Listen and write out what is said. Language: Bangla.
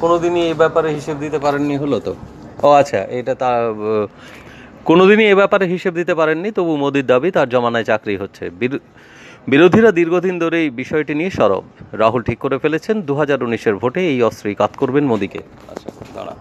কোনোদিনই এই ব্যাপারে হিসেব দিতে পারেননি হলো তো? ও আচ্ছা এটা তা কোনোদিনই এ ব্যাপারে হিসেব দিতে পারেননি, তবু মোদির দাবি তার জমানায় চাকরি হচ্ছে। বিরো- বিরোধীরা দীর্ঘদিন ধরে এই বিষয়টি নিয়ে সরব। রাহুল ঠিক করে ফেলেছেন দু হাজার উনিশের ভোটে এই অস্ত্রই কাত করবেন মোদিকে। আচ্ছা দাঁড়া